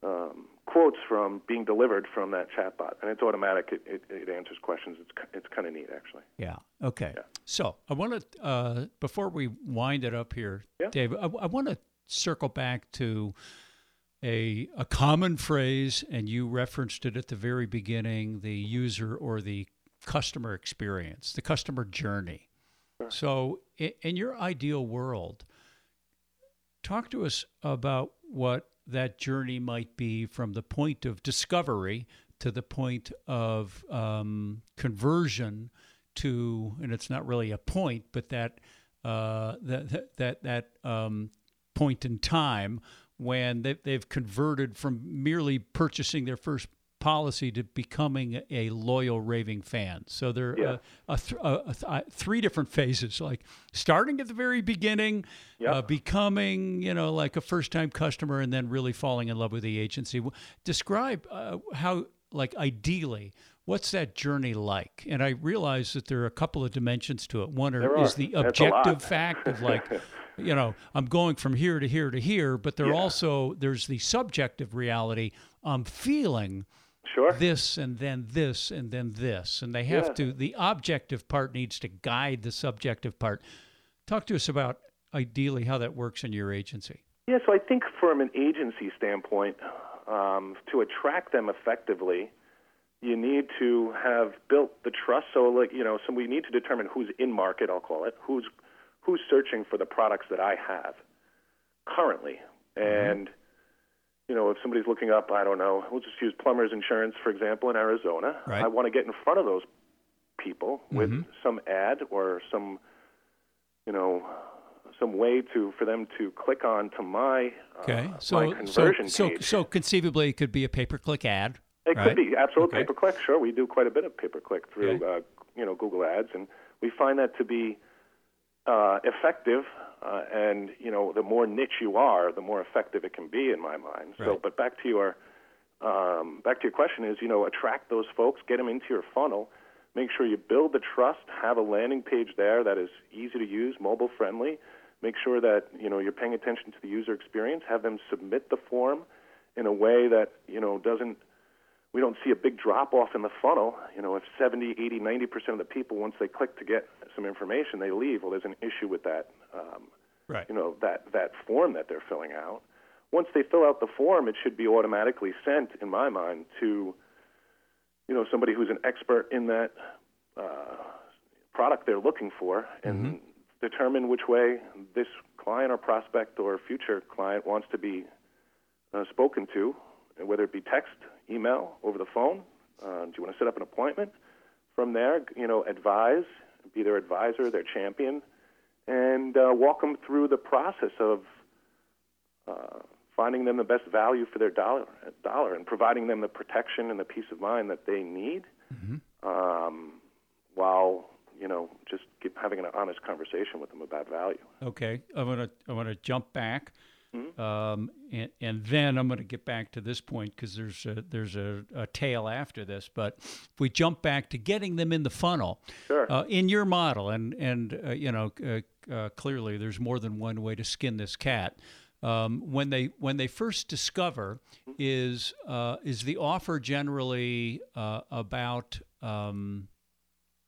um, quotes from being delivered from that chatbot, and it's automatic. It, it, it answers questions. It's it's kind of neat actually. Yeah. Okay. So I want to uh, before we wind it up here, Yeah. Dave. I, I want to circle back to a a common phrase, and you referenced it at the very beginning: the user or the customer experience, the customer journey. So, in, in your ideal world, talk to us about what that journey might be from the point of discovery to the point of um, conversion to, and it's not really a point, but that uh, that that that, that um, point in time when they, they've converted from merely purchasing their first policy to becoming a loyal raving fan. So there are Yeah. uh, a th- a, a th- three different phases, like starting at the very beginning, Yep. uh, becoming you know like a first time customer, and then really falling in love with the agency. Describe uh, how like ideally. What's that journey like? And I realize that there are a couple of dimensions to it. One are, is the a objective fact of like, you know, I'm going from here to here to here, but there Yeah. also there's the subjective reality. I'm feeling Sure. this and then this and then this, and they have Yeah. to. The objective part needs to guide the subjective part. Talk to us about ideally how that works in your agency. Yeah, so I think from an agency standpoint, um, to attract them effectively, you need to have built the trust. So, like you know, so we need to determine who's in market. I'll call it who's who's searching for the products that I have currently, and you know, if somebody's looking up, I don't know, we'll just use Plumbers Insurance for example in Arizona. Right. I want to get in front of those people with some ad or some, you know, some way to for them to click on to my uh, Okay, my so so conversion so page. so conceively it could be a pay per click ad. It right? could be absolute Okay. pay per click. Sure, we do quite a bit of pay per click through Okay. uh, you know Google Ads, and we find that to be uh, effective. Uh, and you know, the more niche you are, the more effective it can be, in my mind. So, Right. but back to your um, back to your question is, you know, attract those folks, get them into your funnel, make sure you build the trust, have a landing page there that is easy to use, mobile friendly. Make sure that you know you're paying attention to the user experience. Have them submit the form in a way that you know doesn't we don't see a big drop off in the funnel. You know, if 70, 80, 90 percent of the people once they click to get some information, they leave. Well, there's an issue with that. Um, Right. you know that that form that they're filling out. Once they fill out the form, it should be automatically sent, in my mind, to you know somebody who's an expert in that uh, product they're looking for, and determine which way this client or prospect or future client wants to be uh, spoken to, and whether it be text, email, over the phone. Uh, do you want to set up an appointment? From there, you know, advise, be their advisor, their champion, and uh, walk them through the process of uh, finding them the best value for their dollar, dollar, and providing them the protection and the peace of mind that they need, um, while you know just having an honest conversation with them about value. Okay, I'm gonna I'm gonna jump back, Mm-hmm. um, and and then I'm gonna get back to this point because there's a, there's a, a tail after this. But if we jump back to getting them in the funnel, Sure. uh, in your model, and and uh, you know uh, uh, clearly there's more than one way to skin this cat. Um, when they when they first discover, is uh, is the offer generally uh, about um,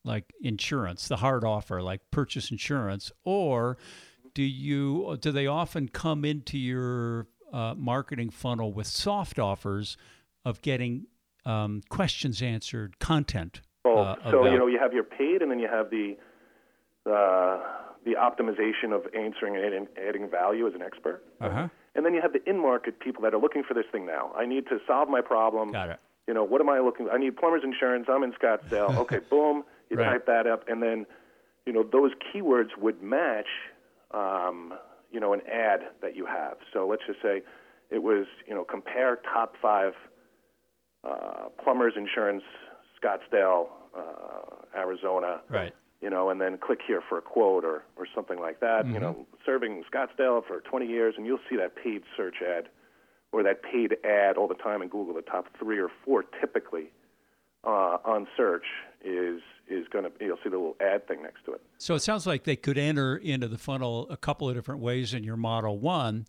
like insurance, the hard offer, like purchase insurance, or do you do they often come into your uh, marketing funnel with soft offers of getting um, questions answered, content? Well, uh, so about- you know you have your paid, and then you have the uh, the optimization of answering and adding, value as an expert. Uh-huh. And then you have the in-market people that are looking for this thing now. I need to solve my problem. Got it. You know, what am I looking? I need plumber's insurance. I'm in Scottsdale. okay, boom. You Right. type that up, and then, you know, those keywords would match, um, you know, an ad that you have. So let's just say it was, you know, compare top five uh, plumbers insurance, Scottsdale, uh, Arizona Right. you know, and then click here for a quote or, or something like that. You know, serving Scottsdale for 20 years, and you'll see that paid search ad or that paid ad all the time in Google. The top three or four typically uh, on search is is going to you'll see the little ad thing next to it. So it sounds like they could enter into the funnel a couple of different ways in your model. One,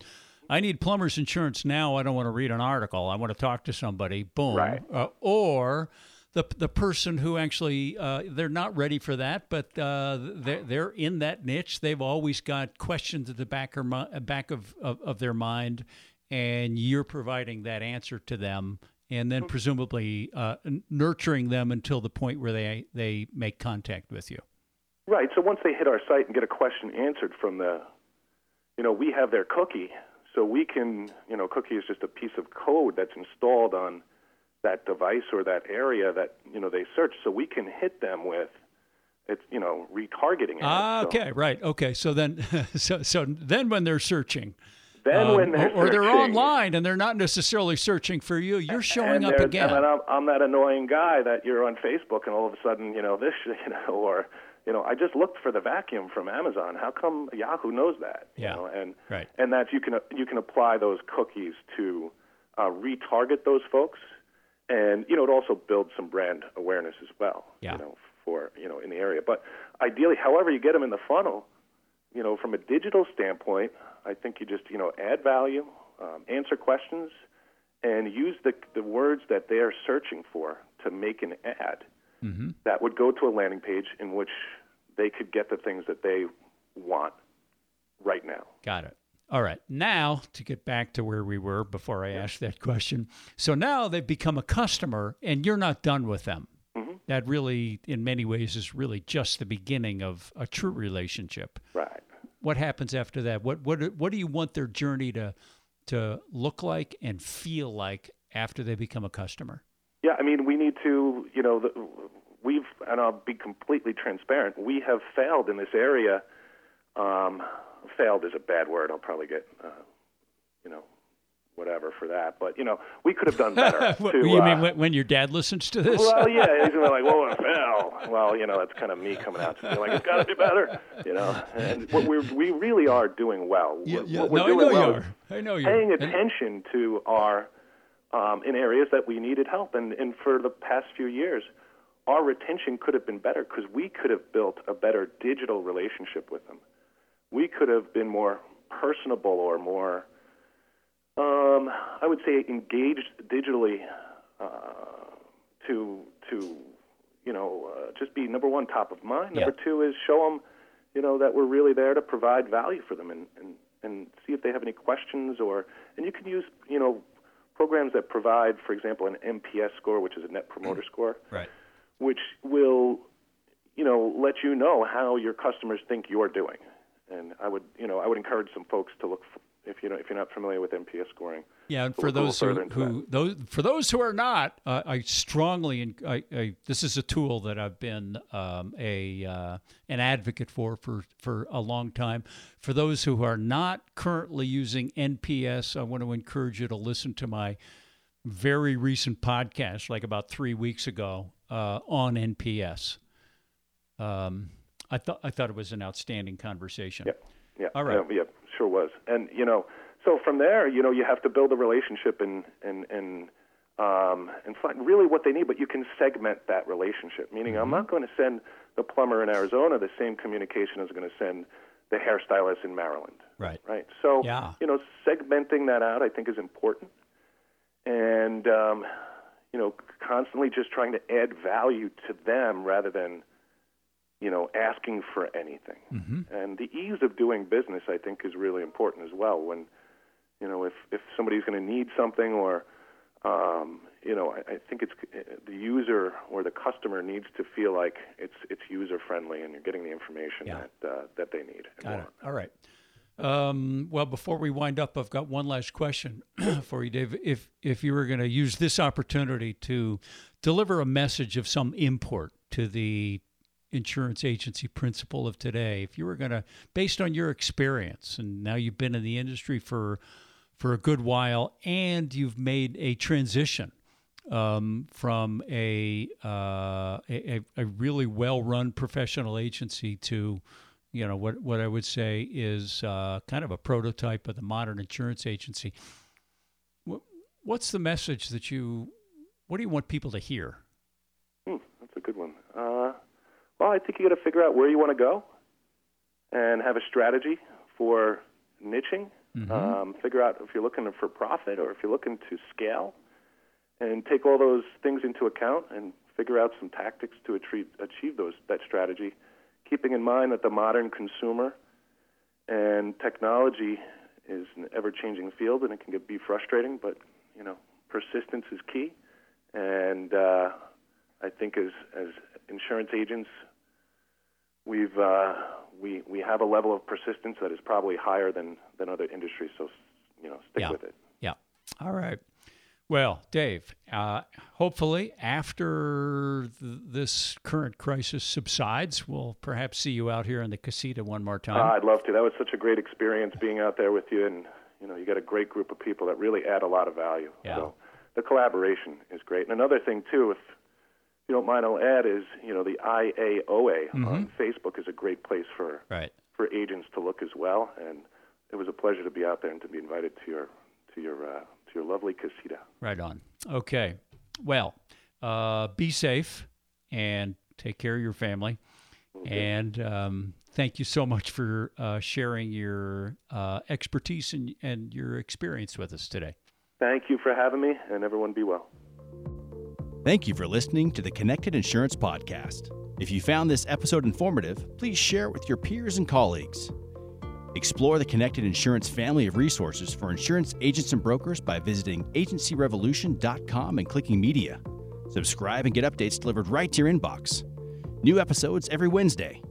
I need plumber's insurance now. I don't want to read an article. I want to talk to somebody. Boom. Right. Uh, or the the person who actually uh, they're not ready for that, but uh, they're they're in that niche. They've always got questions at the back or back of, of of their mind, and you're providing that answer to them. And then presumably uh, nurturing them until the point where they they make contact with you. Right. So once they hit our site and get a question answered from the, you know, we have their cookie, so we can, you know, cookie is just a piece of code that's installed on that device or that area that you know they search, so we can hit them with, it's you know, retargeting. Ah. So okay, right. Okay, so then, so so then when they're searching, Then um, when they're or, or they're online and they're not necessarily searching for you, you're showing up again. And I'm, I'm that annoying guy that you're on Facebook, and all of a sudden, you know, this, you know, or you know, I just looked for the vacuum from Amazon. How come Yahoo knows that? You Yeah. know, and Right. and that you can you can apply those cookies to uh, retarget those folks, and you know, it also builds some brand awareness as well. Yeah. You know, for you know in the area. But ideally, however you get them in the funnel, you know, from a digital standpoint, I think you just you know add value, um, answer questions, and use the the words that they are searching for to make an ad that would go to a landing page in which they could get the things that they want right now. Got it. All right. Now to get back to where we were before I asked that question. So now they've become a customer, and you're not done with them. Mm-hmm. That really, in many ways, is really just the beginning of a true relationship. Right. What happens after that? What what what do you want their journey to to look like and feel like after they become a customer? Yeah, I mean, we need to, you know, the, we've, and I'll be completely transparent, we have failed in this area. Um, failed is a bad word. I'll probably get, uh, you know, whatever for that. But, you know, we could have done better. What, to, you uh, mean when, when your dad listens to this? Well, yeah, he's gonna be like, "Whoa, it fell." Well, you know, that's kind of me coming out to be like, "It's got to be better," you know. And what we we really are doing well. What- what we're no, I know well you are. I know you paying are. attention to our um, in areas that we needed help, and and for the past few years, our retention could have been better because we could have built a better digital relationship with them. We could have been more personable or more, um, I would say, engaged digitally uh, to to you know uh, just be number one top of mind. Number two is show them you know that we're really there to provide value for them and, and and see if they have any questions or and you can use you know programs that provide for example an NPS score which is a net promoter score Right. which will you know let you know how your customers think you're doing and I would you know I would encourage some folks to look for, if you know if you're not familiar with NPS scoring Yeah, and for those who, who those for those who are not, uh, I strongly I, I, this is a tool that I've been um, a uh, an advocate for for for a long time. For those who are not currently using NPS, I want to encourage you to listen to my very recent podcast, like about three weeks ago, uh, on NPS. Um, I thought I thought it was an outstanding conversation. Yep. Yeah. All right. Yeah, yeah, sure was. And you know, so from there, you know, you have to build a relationship and and and um, and find really what they need. But you can segment that relationship. Meaning, Mm-hmm. I'm not going to send the plumber in Arizona the same communication as I'm going to send the hairstylist in Maryland. Right. Right. So Yeah. you know, segmenting that out, I think, is important. And um, you know, constantly just trying to add value to them rather than you know, asking for anything. And the ease of doing business, I think, is really important as well. When, you know, if if somebody's going to need something or Um, you know, I, I think it's the user or the customer needs to feel like it's it's user friendly and you're getting the information Yeah. that uh, that they need. Got it. All right. Um, well, before we wind up, I've got one last question for you, Dave. If if you were going to use this opportunity to deliver a message of some import to the insurance agency principal of today, if you were going to, based on your experience, and now you've been in the industry for for a good while, and you've made a transition um, from a, uh, a a really well run professional agency to you know what what I would say is uh, kind of a prototype of the modern insurance agency. What, what's the message that you? What do you want people to hear? Hmm, that's a good one. Uh, well, I think you got to figure out where you want to go, and have a strategy for niching. Um, figure out if you're looking for profit or if you're looking to scale, and take all those things into account and figure out some tactics to achieve, achieve those that strategy, keeping in mind that the modern consumer and technology is an ever-changing field and it can get, be frustrating, but you know persistence is key, and uh, I think as as insurance agents, we've uh, we we have a level of persistence that is probably higher than than other industries. So you know, stick Yeah. with it. Yeah. All right. Well, Dave, uh, hopefully after th- this current crisis subsides, we'll perhaps see you out here in the casita one more time. Uh, I'd love to. That was such a great experience being out there with you, and you know, you got a great group of people that really add a lot of value. Yeah. So the collaboration is great. And another thing too, if you don't mind, I'll add is you know the IAOA on Facebook is a great place for right. for agents to look as well. And it was a pleasure to be out there and to be invited to your to your uh, to your lovely casita. Right on. Okay. Well, uh, be safe and take care of your family. And um, thank you so much for uh, sharing your uh, expertise and, and your experience with us today. Thank you for having me, and everyone be well. Thank you for listening to the Connected Insurance Podcast. If you found this episode informative, please share it with your peers and colleagues. Explore the Connected Insurance family of resources for insurance agents and brokers by visiting agencyrevolution.com and clicking media. Subscribe and get updates delivered right to your inbox. New episodes every Wednesday.